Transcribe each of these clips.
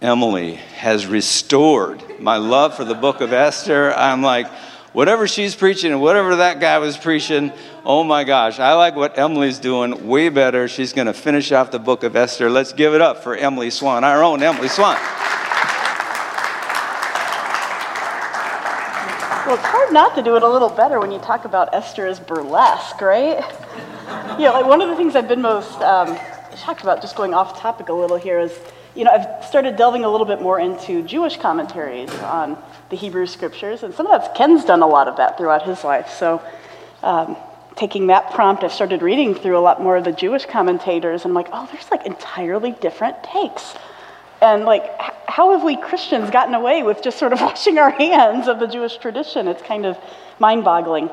Emily has restored my love for the book of Esther. I'm like, whatever she's preaching and whatever that guy was preaching, oh my gosh, I like what Emily's doing way better. She's going to finish off the book of Esther. Let's give it up for Emily Swan, our own Emily Swan. Well, it's hard not to do it a little better when you talk about Esther as burlesque, right? Yeah, like one of the things I've been most um, shocked about, just going off topic a little here, is you know, I've started delving a little bit more into Jewish commentaries on the Hebrew scriptures, and some of that's Ken's done a lot of that throughout his life. So, um, taking that prompt, I've started reading through a lot more of the Jewish commentators, and I'm like, oh, there's like entirely different takes. And like, how have we Christians gotten away with just sort of washing our hands of the Jewish tradition? It's kind of mind boggling.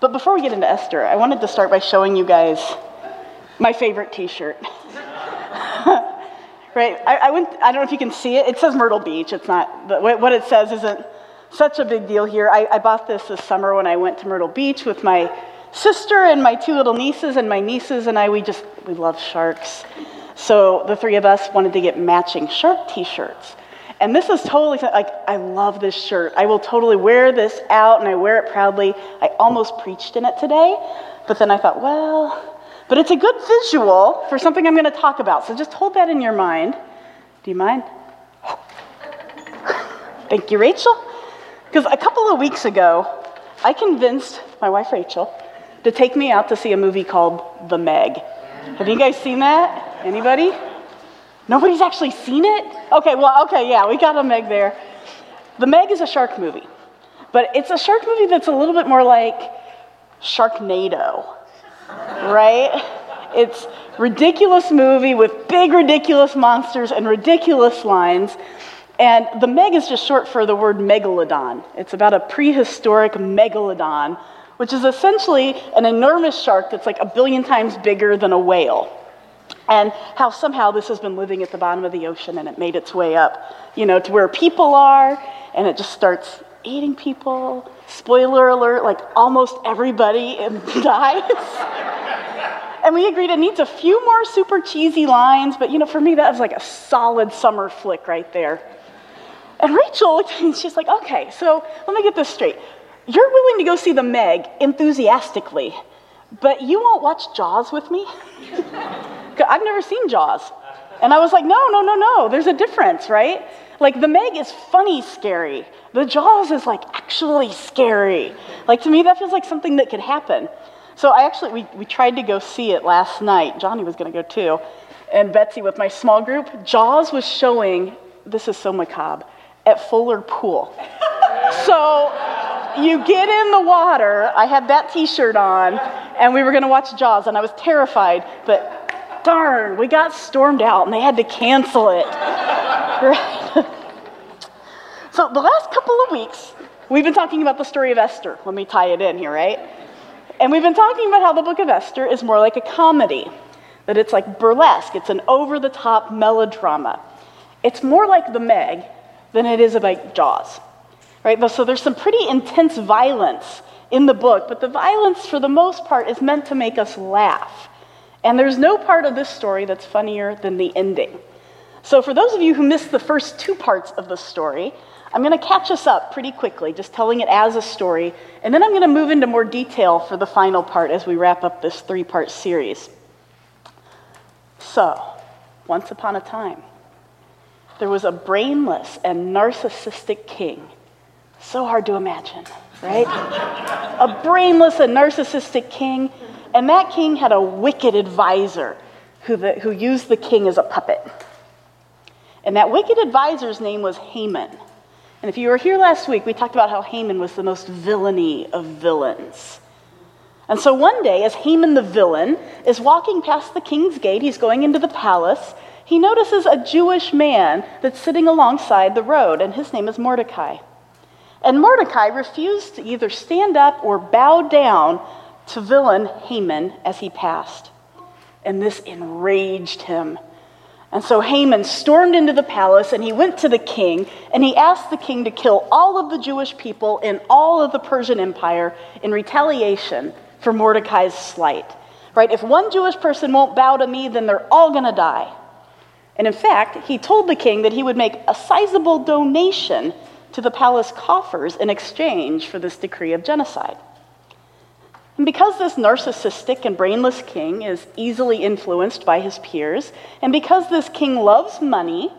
But before we get into Esther, I wanted to start by showing you guys my favorite t shirt. right? I, I, went, I don't know if you can see it. It says Myrtle Beach. It's not, what it says isn't such a big deal here. I, I bought this this summer when I went to Myrtle Beach with my sister and my two little nieces, and my nieces and I, we just, we love sharks. So the three of us wanted to get matching shark t shirts. And this is totally like, I love this shirt. I will totally wear this out and I wear it proudly. I almost preached in it today, but then I thought, well, but it's a good visual for something I'm going to talk about. So just hold that in your mind. Do you mind? Thank you, Rachel. Because a couple of weeks ago, I convinced my wife, Rachel, to take me out to see a movie called The Meg. Have you guys seen that? Anybody? Nobody's actually seen it? Okay, well, okay, yeah, we got a Meg there. The Meg is a shark movie, but it's a shark movie that's a little bit more like Sharknado right? It's ridiculous movie with big ridiculous monsters and ridiculous lines. And the meg is just short for the word megalodon. It's about a prehistoric megalodon, which is essentially an enormous shark that's like a billion times bigger than a whale. And how somehow this has been living at the bottom of the ocean and it made its way up, you know, to where people are, and it just starts eating people. Spoiler alert, like almost everybody dies. and we agreed it needs a few more super cheesy lines, but you know, for me, that was like a solid summer flick right there. And Rachel looked and she's like, okay, so let me get this straight. You're willing to go see the Meg enthusiastically, but you won't watch Jaws with me? I've never seen Jaws. And I was like, no, no, no, no, there's a difference, right? Like the Meg is funny scary. The Jaws is like actually scary. Like to me, that feels like something that could happen. So I actually, we, we tried to go see it last night. Johnny was going to go too. And Betsy with my small group. Jaws was showing, this is so macabre, at Fuller Pool. so you get in the water. I had that t shirt on, and we were going to watch Jaws, and I was terrified. But darn, we got stormed out, and they had to cancel it. so the last couple of weeks, we've been talking about the story of Esther. Let me tie it in here, right? And we've been talking about how the book of Esther is more like a comedy, that it's like burlesque, it's an over the top melodrama. It's more like the Meg than it is about Jaws. Right? So there's some pretty intense violence in the book, but the violence, for the most part, is meant to make us laugh. And there's no part of this story that's funnier than the ending. So, for those of you who missed the first two parts of the story, I'm going to catch us up pretty quickly, just telling it as a story, and then I'm going to move into more detail for the final part as we wrap up this three part series. So, once upon a time, there was a brainless and narcissistic king. So hard to imagine, right? a brainless and narcissistic king, and that king had a wicked advisor who, the, who used the king as a puppet. And that wicked advisor's name was Haman. And if you were here last week, we talked about how Haman was the most villainy of villains. And so one day, as Haman the villain is walking past the king's gate, he's going into the palace, he notices a Jewish man that's sitting alongside the road, and his name is Mordecai. And Mordecai refused to either stand up or bow down to villain Haman as he passed. And this enraged him. And so Haman stormed into the palace and he went to the king and he asked the king to kill all of the Jewish people in all of the Persian Empire in retaliation for Mordecai's slight. Right? If one Jewish person won't bow to me, then they're all going to die. And in fact, he told the king that he would make a sizable donation to the palace coffers in exchange for this decree of genocide. And because this narcissistic and brainless king is easily influenced by his peers, and because this king loves money,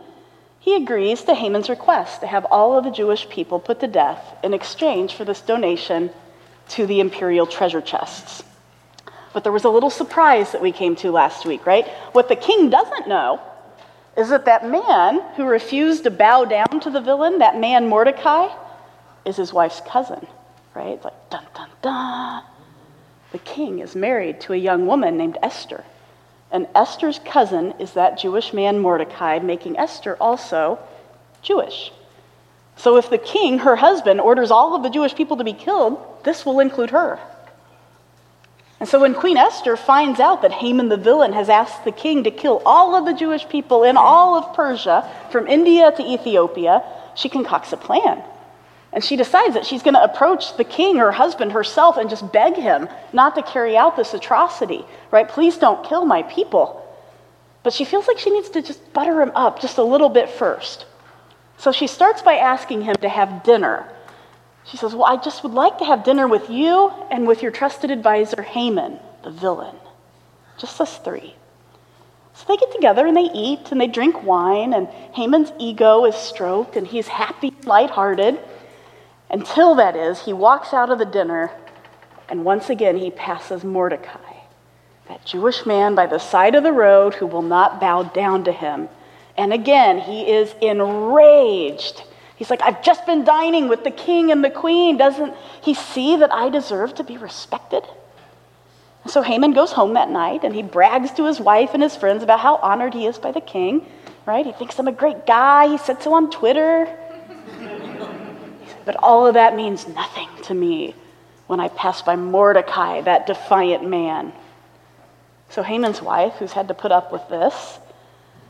he agrees to Haman's request to have all of the Jewish people put to death in exchange for this donation to the imperial treasure chests. But there was a little surprise that we came to last week, right? What the king doesn't know is that that man who refused to bow down to the villain, that man Mordecai, is his wife's cousin, right? It's like dun dun dun. The king is married to a young woman named Esther. And Esther's cousin is that Jewish man Mordecai, making Esther also Jewish. So if the king, her husband, orders all of the Jewish people to be killed, this will include her. And so when Queen Esther finds out that Haman the villain has asked the king to kill all of the Jewish people in all of Persia, from India to Ethiopia, she concocts a plan. And she decides that she's going to approach the king, her husband, herself, and just beg him not to carry out this atrocity, right? Please don't kill my people. But she feels like she needs to just butter him up just a little bit first. So she starts by asking him to have dinner she says, Well, I just would like to have dinner with you and with your trusted advisor, Haman, the villain. Just us three. So they get together and they eat and they drink wine, and Haman's ego is stroked and he's happy, lighthearted. Until that is, he walks out of the dinner and once again he passes Mordecai, that Jewish man by the side of the road who will not bow down to him. And again, he is enraged He's like, I've just been dining with the king and the queen. Doesn't he see that I deserve to be respected? So Haman goes home that night and he brags to his wife and his friends about how honored he is by the king, right? He thinks I'm a great guy. He said so on Twitter. But all of that means nothing to me when I pass by Mordecai, that defiant man. So Haman's wife, who's had to put up with this,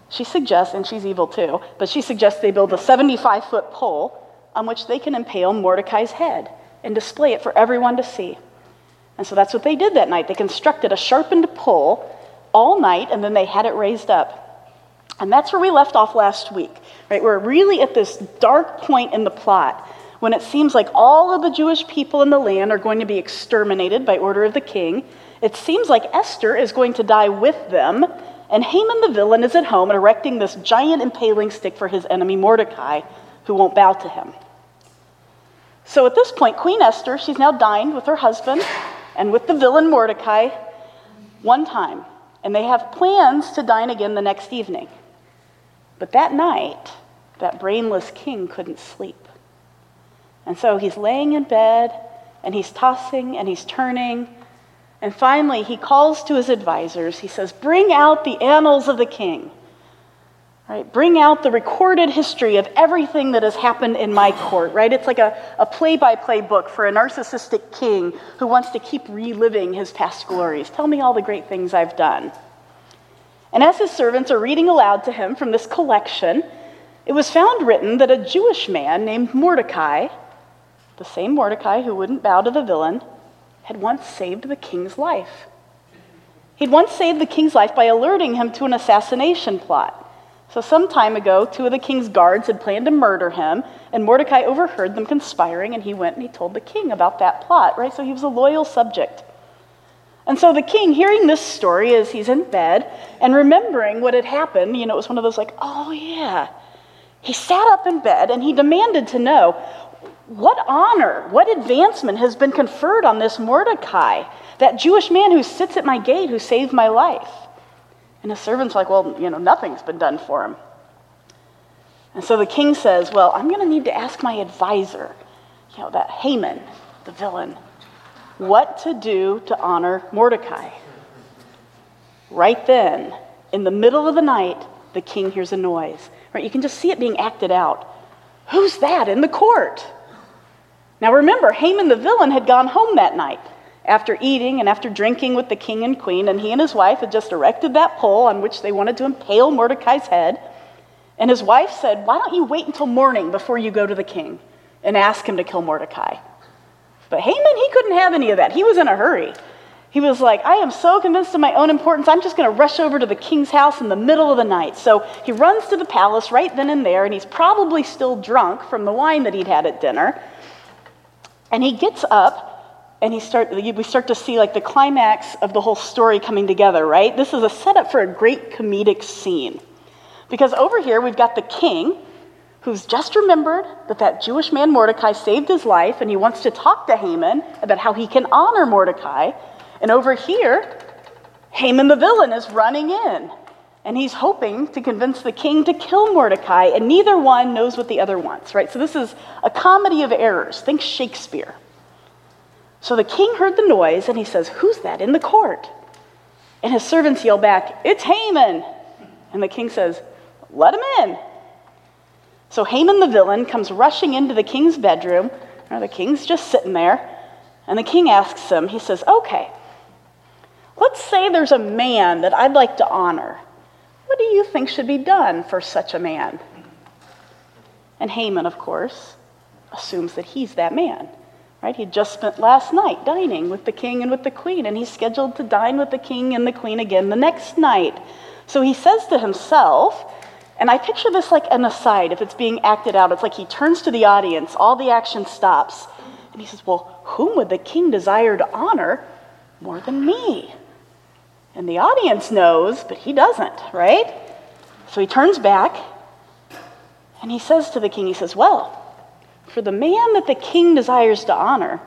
she suggests, and she's evil too, but she suggests they build a 75 foot pole on which they can impale Mordecai's head and display it for everyone to see. And so that's what they did that night. They constructed a sharpened pole all night and then they had it raised up. And that's where we left off last week, right? We're really at this dark point in the plot when it seems like all of the Jewish people in the land are going to be exterminated by order of the king. It seems like Esther is going to die with them and Haman the villain is at home and erecting this giant impaling stick for his enemy Mordecai, who won't bow to him. So at this point, Queen Esther, she's now dined with her husband and with the villain Mordecai one time, and they have plans to dine again the next evening. But that night, that brainless king couldn't sleep. And so he's laying in bed and he's tossing and he's turning and finally, he calls to his advisors. He says, Bring out the annals of the king. Right? Bring out the recorded history of everything that has happened in my court, right? It's like a play by play book for a narcissistic king who wants to keep reliving his past glories. Tell me all the great things I've done. And as his servants are reading aloud to him from this collection, it was found written that a Jewish man named Mordecai, the same Mordecai who wouldn't bow to the villain, had once saved the king's life. He'd once saved the king's life by alerting him to an assassination plot. So, some time ago, two of the king's guards had planned to murder him, and Mordecai overheard them conspiring, and he went and he told the king about that plot, right? So, he was a loyal subject. And so, the king, hearing this story as he's in bed and remembering what had happened, you know, it was one of those like, oh, yeah. He sat up in bed and he demanded to know what honor, what advancement has been conferred on this Mordecai, that Jewish man who sits at my gate who saved my life? And the servant's like, Well, you know, nothing's been done for him. And so the king says, Well, I'm going to need to ask my advisor, you know, that Haman, the villain, what to do to honor Mordecai. Right then, in the middle of the night, the king hears a noise. Right? You can just see it being acted out. Who's that in the court? Now remember, Haman the villain had gone home that night after eating and after drinking with the king and queen, and he and his wife had just erected that pole on which they wanted to impale Mordecai's head. And his wife said, Why don't you wait until morning before you go to the king and ask him to kill Mordecai? But Haman, he couldn't have any of that. He was in a hurry. He was like, I am so convinced of my own importance, I'm just going to rush over to the king's house in the middle of the night. So he runs to the palace right then and there, and he's probably still drunk from the wine that he'd had at dinner. And he gets up, and he start, we start to see like the climax of the whole story coming together, right? This is a setup for a great comedic scene. Because over here, we've got the king who's just remembered that that Jewish man Mordecai saved his life, and he wants to talk to Haman about how he can honor Mordecai. And over here, Haman the villain is running in, and he's hoping to convince the king to kill Mordecai, and neither one knows what the other wants, right? So this is a comedy of errors. Think Shakespeare. So the king heard the noise, and he says, Who's that in the court? And his servants yell back, It's Haman. And the king says, Let him in. So Haman the villain comes rushing into the king's bedroom. The king's just sitting there. And the king asks him, he says, Okay, let's say there's a man that I'd like to honor. What do you think should be done for such a man? And Haman, of course, assumes that he's that man. Right? He just spent last night dining with the king and with the queen, and he's scheduled to dine with the king and the queen again the next night. So he says to himself, and I picture this like an aside, if it's being acted out. It's like he turns to the audience, all the action stops, and he says, Well, whom would the king desire to honor more than me? And the audience knows, but he doesn't, right? So he turns back and he says to the king, He says, Well, for the man that the king desires to honor,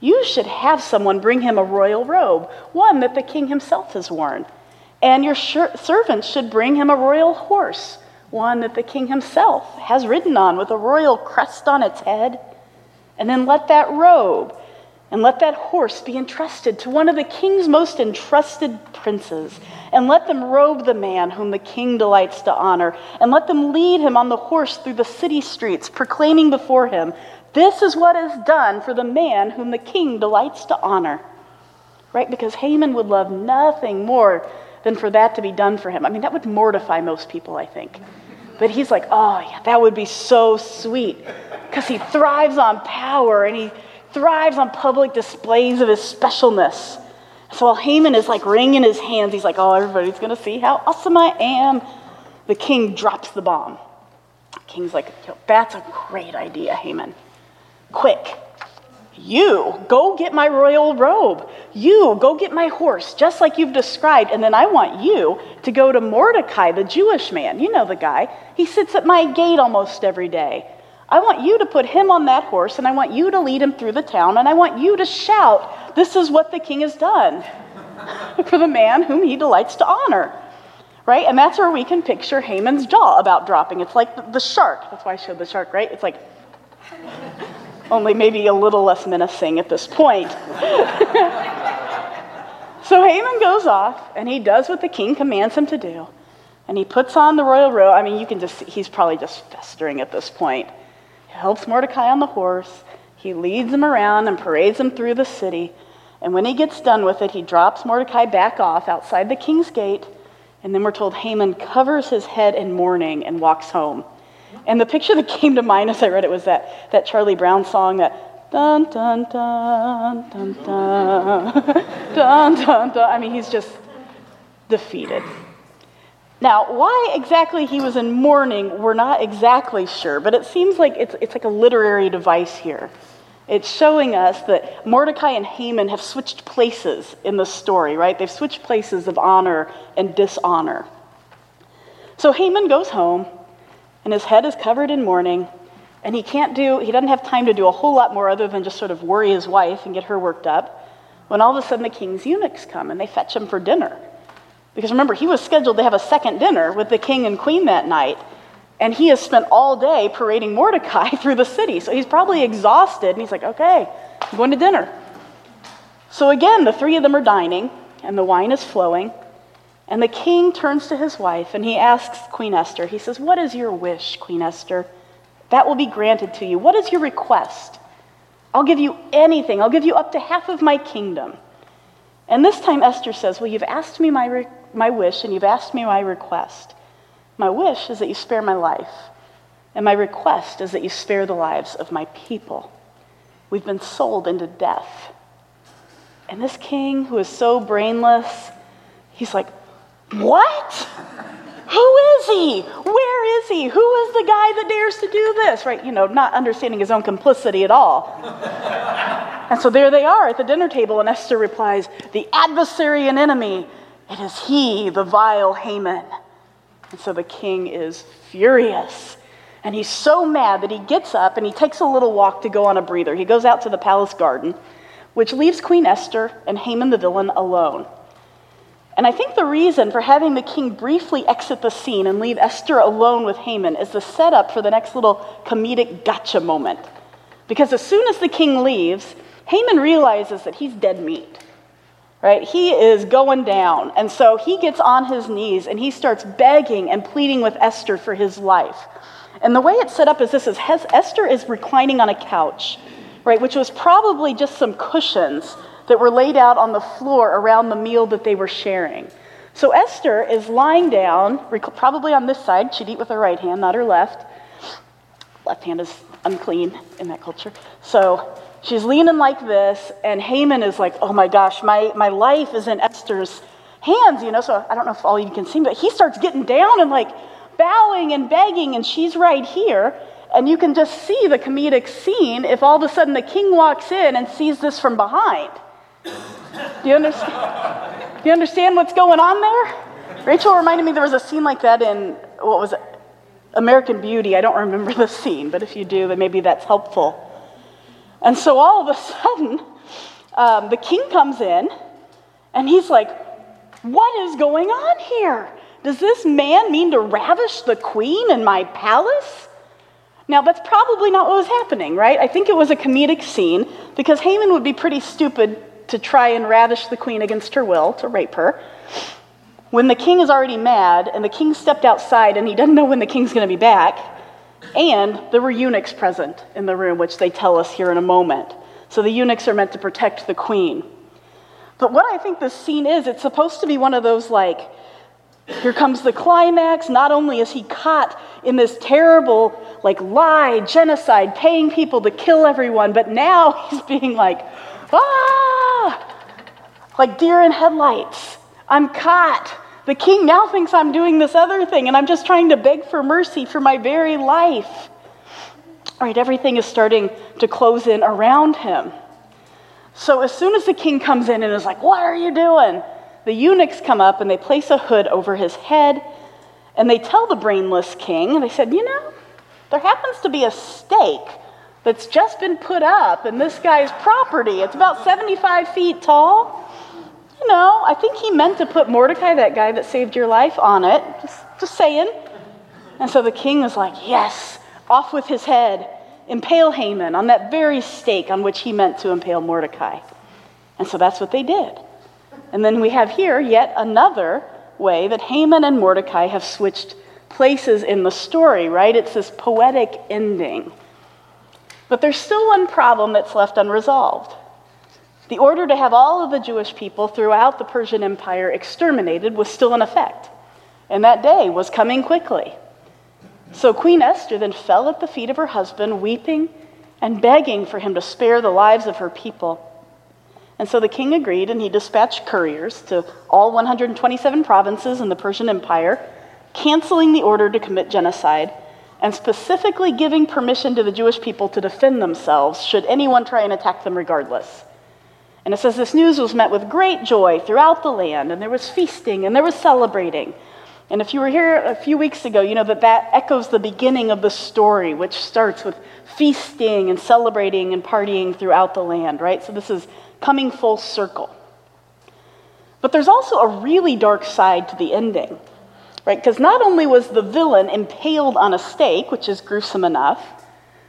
you should have someone bring him a royal robe, one that the king himself has worn. And your servants should bring him a royal horse, one that the king himself has ridden on with a royal crest on its head. And then let that robe and let that horse be entrusted to one of the king's most entrusted princes. And let them robe the man whom the king delights to honor. And let them lead him on the horse through the city streets, proclaiming before him, This is what is done for the man whom the king delights to honor. Right? Because Haman would love nothing more than for that to be done for him. I mean, that would mortify most people, I think. But he's like, oh, yeah, that would be so sweet. Because he thrives on power and he thrives on public displays of his specialness. So while Haman is like wringing his hands, he's like, oh, everybody's going to see how awesome I am. The king drops the bomb. The king's like, that's a great idea, Haman. Quick, you go get my royal robe. You go get my horse, just like you've described. And then I want you to go to Mordecai, the Jewish man. You know the guy. He sits at my gate almost every day. I want you to put him on that horse, and I want you to lead him through the town, and I want you to shout, This is what the king has done for the man whom he delights to honor. Right? And that's where we can picture Haman's jaw about dropping. It's like the shark. That's why I showed the shark, right? It's like only maybe a little less menacing at this point. so Haman goes off and he does what the king commands him to do. And he puts on the royal robe. I mean, you can just, he's probably just festering at this point. He helps Mordecai on the horse. He leads him around and parades him through the city. And when he gets done with it, he drops Mordecai back off outside the king's gate. And then we're told Haman covers his head in mourning and walks home. And the picture that came to mind as I read it was that, that Charlie Brown song that dun dun dun dun dun dun dun dun. I mean, he's just defeated. Now, why exactly he was in mourning, we're not exactly sure, but it seems like it's, it's like a literary device here. It's showing us that Mordecai and Haman have switched places in the story, right? They've switched places of honor and dishonor. So Haman goes home, and his head is covered in mourning, and he can't do, he doesn't have time to do a whole lot more other than just sort of worry his wife and get her worked up, when all of a sudden the king's eunuchs come and they fetch him for dinner. Because remember, he was scheduled to have a second dinner with the king and queen that night, and he has spent all day parading Mordecai through the city. So he's probably exhausted, and he's like, okay, I'm going to dinner. So again, the three of them are dining, and the wine is flowing. And the king turns to his wife and he asks Queen Esther, he says, What is your wish, Queen Esther? That will be granted to you. What is your request? I'll give you anything. I'll give you up to half of my kingdom. And this time Esther says, Well, you've asked me my, re- my wish and you've asked me my request. My wish is that you spare my life, and my request is that you spare the lives of my people. We've been sold into death. And this king, who is so brainless, he's like, What? Who is he? Where is he? Who is the guy that dares to do this? Right? You know, not understanding his own complicity at all. and so there they are at the dinner table, and Esther replies, The adversary and enemy, it is he, the vile Haman. And so the king is furious. And he's so mad that he gets up and he takes a little walk to go on a breather. He goes out to the palace garden, which leaves Queen Esther and Haman the villain alone. And I think the reason for having the king briefly exit the scene and leave Esther alone with Haman is the setup for the next little comedic gotcha moment. Because as soon as the king leaves, Haman realizes that he's dead meat. Right? He is going down. And so he gets on his knees and he starts begging and pleading with Esther for his life. And the way it's set up is this is Esther is reclining on a couch, right, which was probably just some cushions that were laid out on the floor around the meal that they were sharing. So Esther is lying down, probably on this side. She'd eat with her right hand, not her left. Left hand is unclean in that culture. So she's leaning like this, and Haman is like, oh my gosh, my, my life is in Esther's hands, you know. So I don't know if all you can see, but he starts getting down and like bowing and begging, and she's right here. And you can just see the comedic scene if all of a sudden the king walks in and sees this from behind. Do you understand? Do you understand what's going on there? Rachel reminded me there was a scene like that in what was it? American Beauty. I don't remember the scene, but if you do, then maybe that's helpful. And so all of a sudden, um, the king comes in, and he's like, "What is going on here? Does this man mean to ravish the queen in my palace?" Now, that's probably not what was happening, right? I think it was a comedic scene because Haman would be pretty stupid to try and ravish the queen against her will, to rape her. When the king is already mad, and the king stepped outside and he doesn't know when the king's going to be back, and there were eunuchs present in the room, which they tell us here in a moment. So the eunuchs are meant to protect the queen. But what I think this scene is, it's supposed to be one of those like, here comes the climax. Not only is he caught in this terrible, like, lie, genocide, paying people to kill everyone, but now he's being like, ah, like deer in headlights. I'm caught. The king now thinks I'm doing this other thing, and I'm just trying to beg for mercy for my very life. All right, everything is starting to close in around him. So as soon as the king comes in and is like, What are you doing? The eunuchs come up and they place a hood over his head, and they tell the brainless king, they said, You know, there happens to be a stake that's just been put up in this guy's property. It's about 75 feet tall. You know, I think he meant to put Mordecai, that guy that saved your life, on it. Just, just saying. And so the king was like, Yes, off with his head. Impale Haman on that very stake on which he meant to impale Mordecai. And so that's what they did. And then we have here yet another way that Haman and Mordecai have switched places in the story, right? It's this poetic ending. But there's still one problem that's left unresolved. The order to have all of the Jewish people throughout the Persian Empire exterminated was still in effect, and that day was coming quickly. So Queen Esther then fell at the feet of her husband, weeping and begging for him to spare the lives of her people. And so the king agreed, and he dispatched couriers to all 127 provinces in the Persian Empire, canceling the order to commit genocide and specifically giving permission to the Jewish people to defend themselves should anyone try and attack them regardless. And it says this news was met with great joy throughout the land, and there was feasting and there was celebrating. And if you were here a few weeks ago, you know that that echoes the beginning of the story, which starts with feasting and celebrating and partying throughout the land, right? So this is coming full circle. But there's also a really dark side to the ending right? Because not only was the villain impaled on a stake, which is gruesome enough,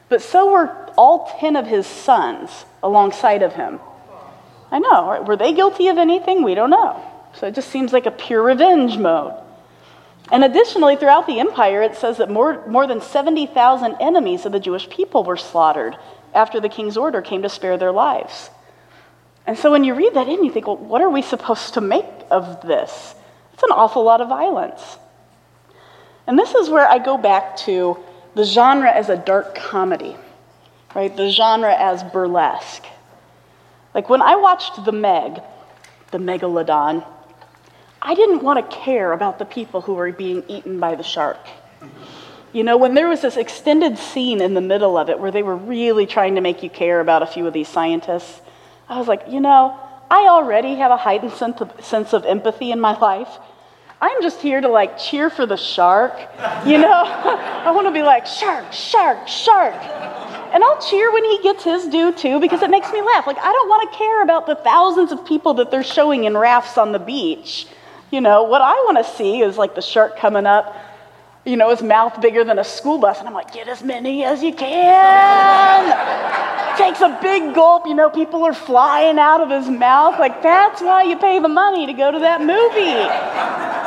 but so were all 10 of his sons alongside of him. I know, right? were they guilty of anything? We don't know. So it just seems like a pure revenge mode. And additionally, throughout the empire, it says that more, more than 70,000 enemies of the Jewish people were slaughtered after the king's order came to spare their lives. And so when you read that in, you think, well, what are we supposed to make of this? It's an awful lot of violence. And this is where I go back to the genre as a dark comedy, right? The genre as burlesque. Like when I watched The Meg, the megalodon, I didn't want to care about the people who were being eaten by the shark. You know, when there was this extended scene in the middle of it where they were really trying to make you care about a few of these scientists, I was like, you know, I already have a heightened sense of empathy in my life. I'm just here to like cheer for the shark. You know, I want to be like, shark, shark, shark. And I'll cheer when he gets his due too because it makes me laugh. Like, I don't want to care about the thousands of people that they're showing in rafts on the beach. You know, what I want to see is like the shark coming up, you know, his mouth bigger than a school bus. And I'm like, get as many as you can. Takes a big gulp, you know, people are flying out of his mouth. Like, that's why you pay the money to go to that movie.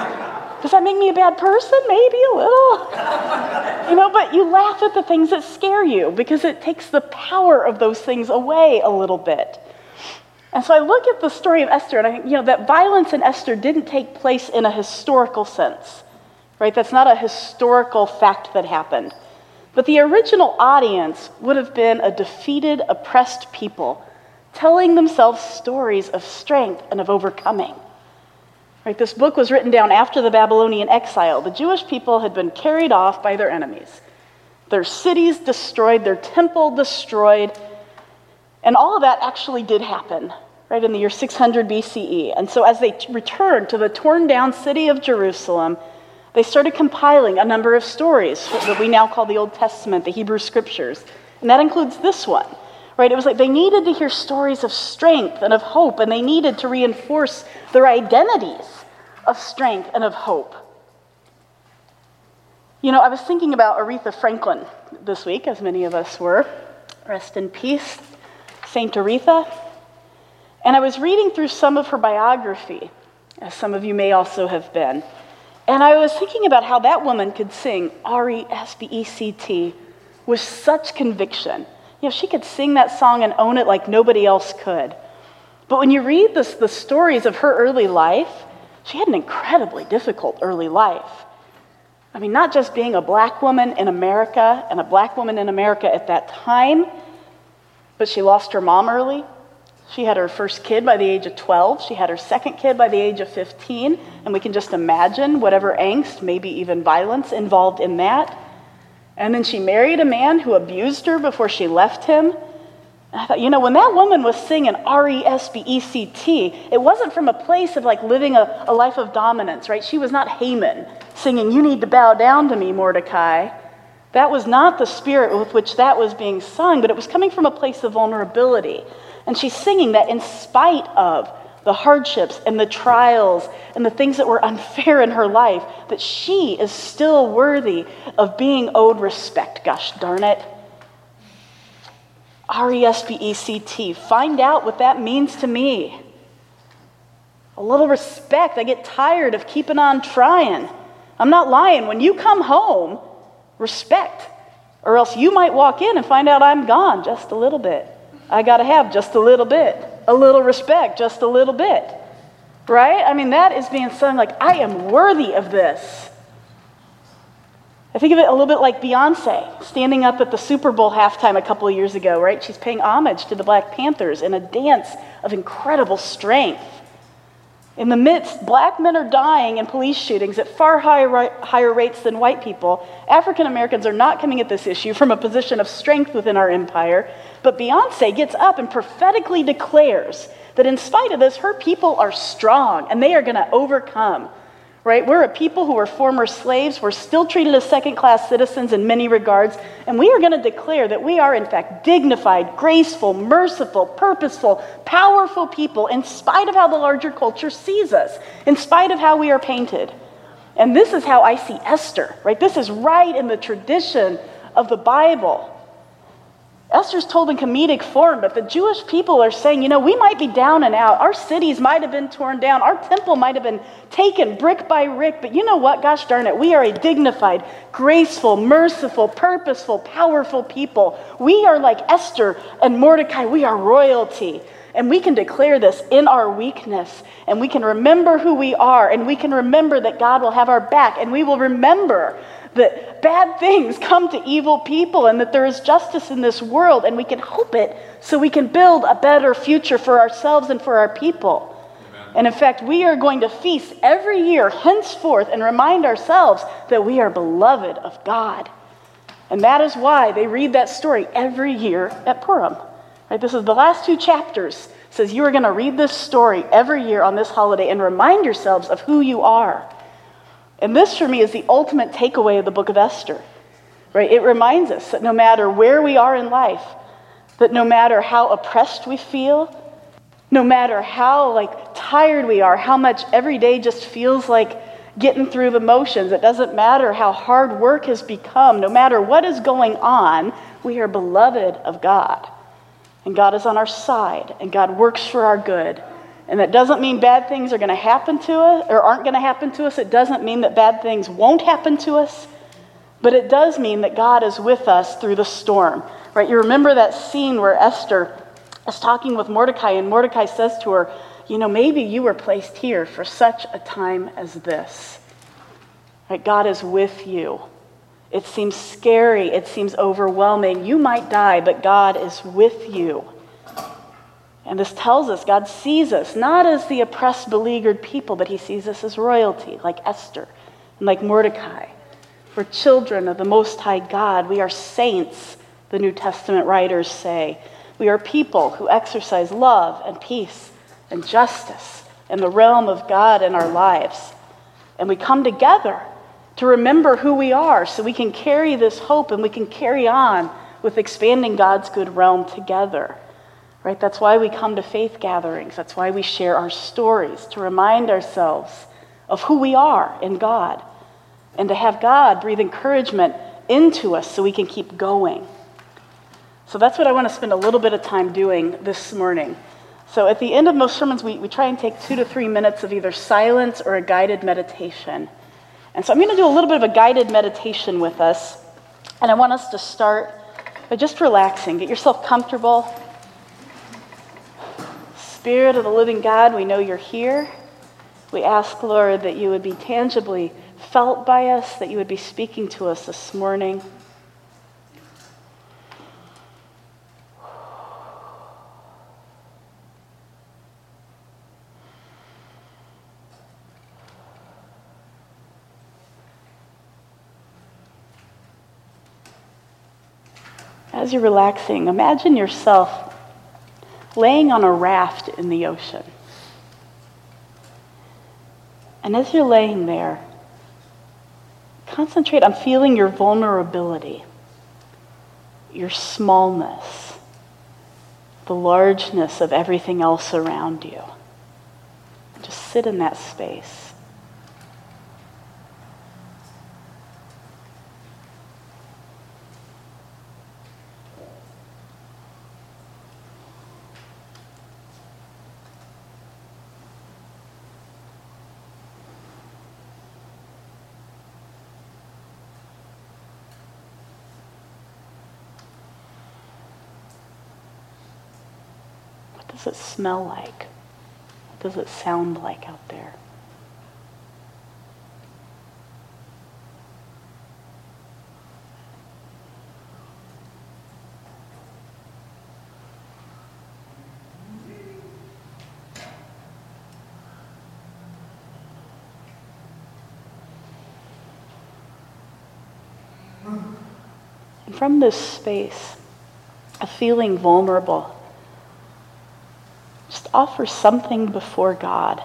Does that make me a bad person? Maybe a little. you know, but you laugh at the things that scare you because it takes the power of those things away a little bit. And so I look at the story of Esther and I think, you know, that violence in Esther didn't take place in a historical sense, right? That's not a historical fact that happened. But the original audience would have been a defeated, oppressed people telling themselves stories of strength and of overcoming. Right, this book was written down after the Babylonian exile. The Jewish people had been carried off by their enemies, their cities destroyed, their temple destroyed, and all of that actually did happen, right, in the year 600 BCE. And so as they t- returned to the torn down city of Jerusalem, they started compiling a number of stories that we now call the Old Testament, the Hebrew Scriptures. And that includes this one right? It was like they needed to hear stories of strength and of hope, and they needed to reinforce their identities of strength and of hope. You know, I was thinking about Aretha Franklin this week, as many of us were. Rest in peace, Saint Aretha. And I was reading through some of her biography, as some of you may also have been. And I was thinking about how that woman could sing R E S P E C T with such conviction you know, she could sing that song and own it like nobody else could. But when you read this, the stories of her early life, she had an incredibly difficult early life. I mean, not just being a black woman in America and a black woman in America at that time, but she lost her mom early. She had her first kid by the age of 12. She had her second kid by the age of 15. And we can just imagine whatever angst, maybe even violence involved in that. And then she married a man who abused her before she left him. And I thought, you know, when that woman was singing R E S B E C T, it wasn't from a place of like living a, a life of dominance, right? She was not Haman singing, You need to bow down to me, Mordecai. That was not the spirit with which that was being sung, but it was coming from a place of vulnerability. And she's singing that in spite of the hardships and the trials and the things that were unfair in her life, that she is still worthy of being owed respect. Gosh darn it. R E S P E C T. Find out what that means to me. A little respect. I get tired of keeping on trying. I'm not lying. When you come home, respect. Or else you might walk in and find out I'm gone just a little bit. I got to have just a little bit a little respect, just a little bit. Right? I mean, that is being sung like, I am worthy of this. I think of it a little bit like Beyonce standing up at the Super Bowl halftime a couple of years ago, right? She's paying homage to the Black Panthers in a dance of incredible strength. In the midst, black men are dying in police shootings at far higher, higher rates than white people. African Americans are not coming at this issue from a position of strength within our empire. But Beyonce gets up and prophetically declares that in spite of this, her people are strong and they are going to overcome right? We're a people who are former slaves. We're still treated as second class citizens in many regards. And we are going to declare that we are, in fact, dignified, graceful, merciful, purposeful, powerful people, in spite of how the larger culture sees us, in spite of how we are painted. And this is how I see Esther, right? This is right in the tradition of the Bible. Esther's told in comedic form, but the Jewish people are saying, you know, we might be down and out. Our cities might have been torn down. Our temple might have been taken brick by brick. But you know what? Gosh darn it. We are a dignified, graceful, merciful, purposeful, powerful people. We are like Esther and Mordecai. We are royalty. And we can declare this in our weakness. And we can remember who we are. And we can remember that God will have our back. And we will remember that bad things come to evil people and that there is justice in this world and we can hope it so we can build a better future for ourselves and for our people. And in fact, we are going to feast every year henceforth and remind ourselves that we are beloved of God. And that is why they read that story every year at Purim. Right? This is the last two chapters. It says you are going to read this story every year on this holiday and remind yourselves of who you are. And this, for me, is the ultimate takeaway of the book of Esther. Right? It reminds us that no matter where we are in life, that no matter how oppressed we feel, no matter how like tired we are, how much every day just feels like getting through the motions, it doesn't matter how hard work has become, no matter what is going on, we are beloved of God. And God is on our side, and God works for our good. And that doesn't mean bad things are going to happen to us or aren't going to happen to us. It doesn't mean that bad things won't happen to us. But it does mean that God is with us through the storm. Right? You remember that scene where Esther is talking with Mordecai, and Mordecai says to her, You know, maybe you were placed here for such a time as this. Right? God is with you. It seems scary, it seems overwhelming. You might die, but God is with you. And this tells us God sees us not as the oppressed, beleaguered people, but he sees us as royalty, like Esther and like Mordecai. We're children of the Most High God. We are saints, the New Testament writers say. We are people who exercise love and peace and justice in the realm of God in our lives. And we come together to remember who we are so we can carry this hope and we can carry on with expanding God's good realm together. Right? That's why we come to faith gatherings. That's why we share our stories to remind ourselves of who we are in God and to have God breathe encouragement into us so we can keep going. So that's what I want to spend a little bit of time doing this morning. So at the end of most sermons, we, we try and take two to three minutes of either silence or a guided meditation. And so I'm going to do a little bit of a guided meditation with us. And I want us to start by just relaxing. Get yourself comfortable. Spirit of the living God, we know you're here. We ask, Lord, that you would be tangibly felt by us, that you would be speaking to us this morning. As you're relaxing, imagine yourself laying on a raft in the ocean. And as you're laying there, concentrate on feeling your vulnerability, your smallness, the largeness of everything else around you. Just sit in that space. Does it smell like? What does it sound like out there? From this space of feeling vulnerable offer something before God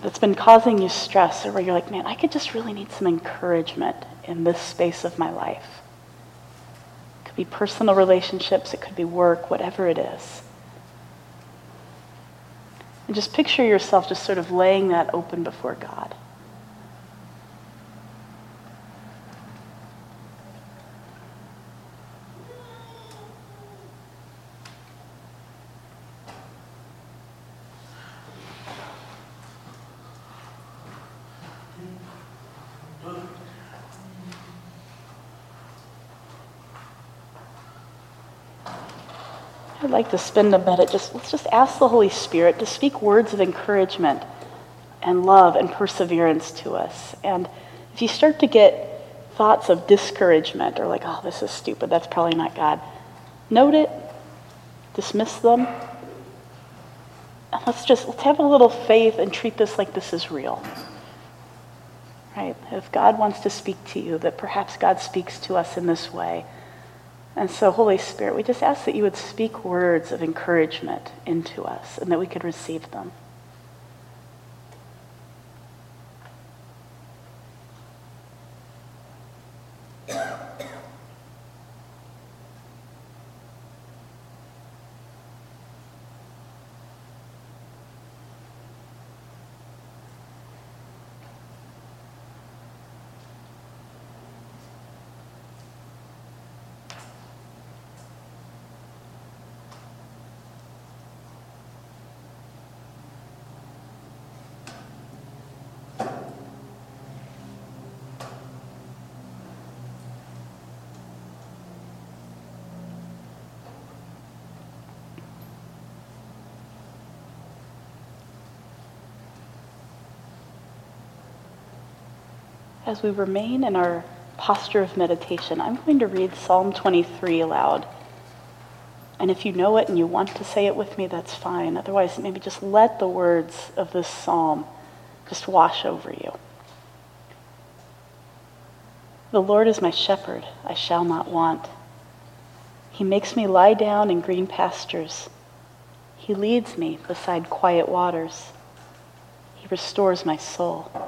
that's been causing you stress or where you're like, man, I could just really need some encouragement in this space of my life. It could be personal relationships, it could be work, whatever it is. And just picture yourself just sort of laying that open before God. Like to spend a minute just let's just ask the Holy Spirit to speak words of encouragement and love and perseverance to us. And if you start to get thoughts of discouragement or like, oh, this is stupid, that's probably not God. Note it, dismiss them, and let's just let's have a little faith and treat this like this is real. Right? If God wants to speak to you, that perhaps God speaks to us in this way. And so, Holy Spirit, we just ask that you would speak words of encouragement into us and that we could receive them. As we remain in our posture of meditation, I'm going to read Psalm 23 aloud. And if you know it and you want to say it with me, that's fine. Otherwise, maybe just let the words of this psalm just wash over you. The Lord is my shepherd, I shall not want. He makes me lie down in green pastures. He leads me beside quiet waters. He restores my soul.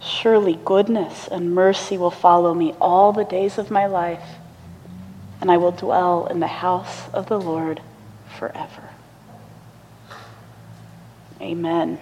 Surely goodness and mercy will follow me all the days of my life, and I will dwell in the house of the Lord forever. Amen.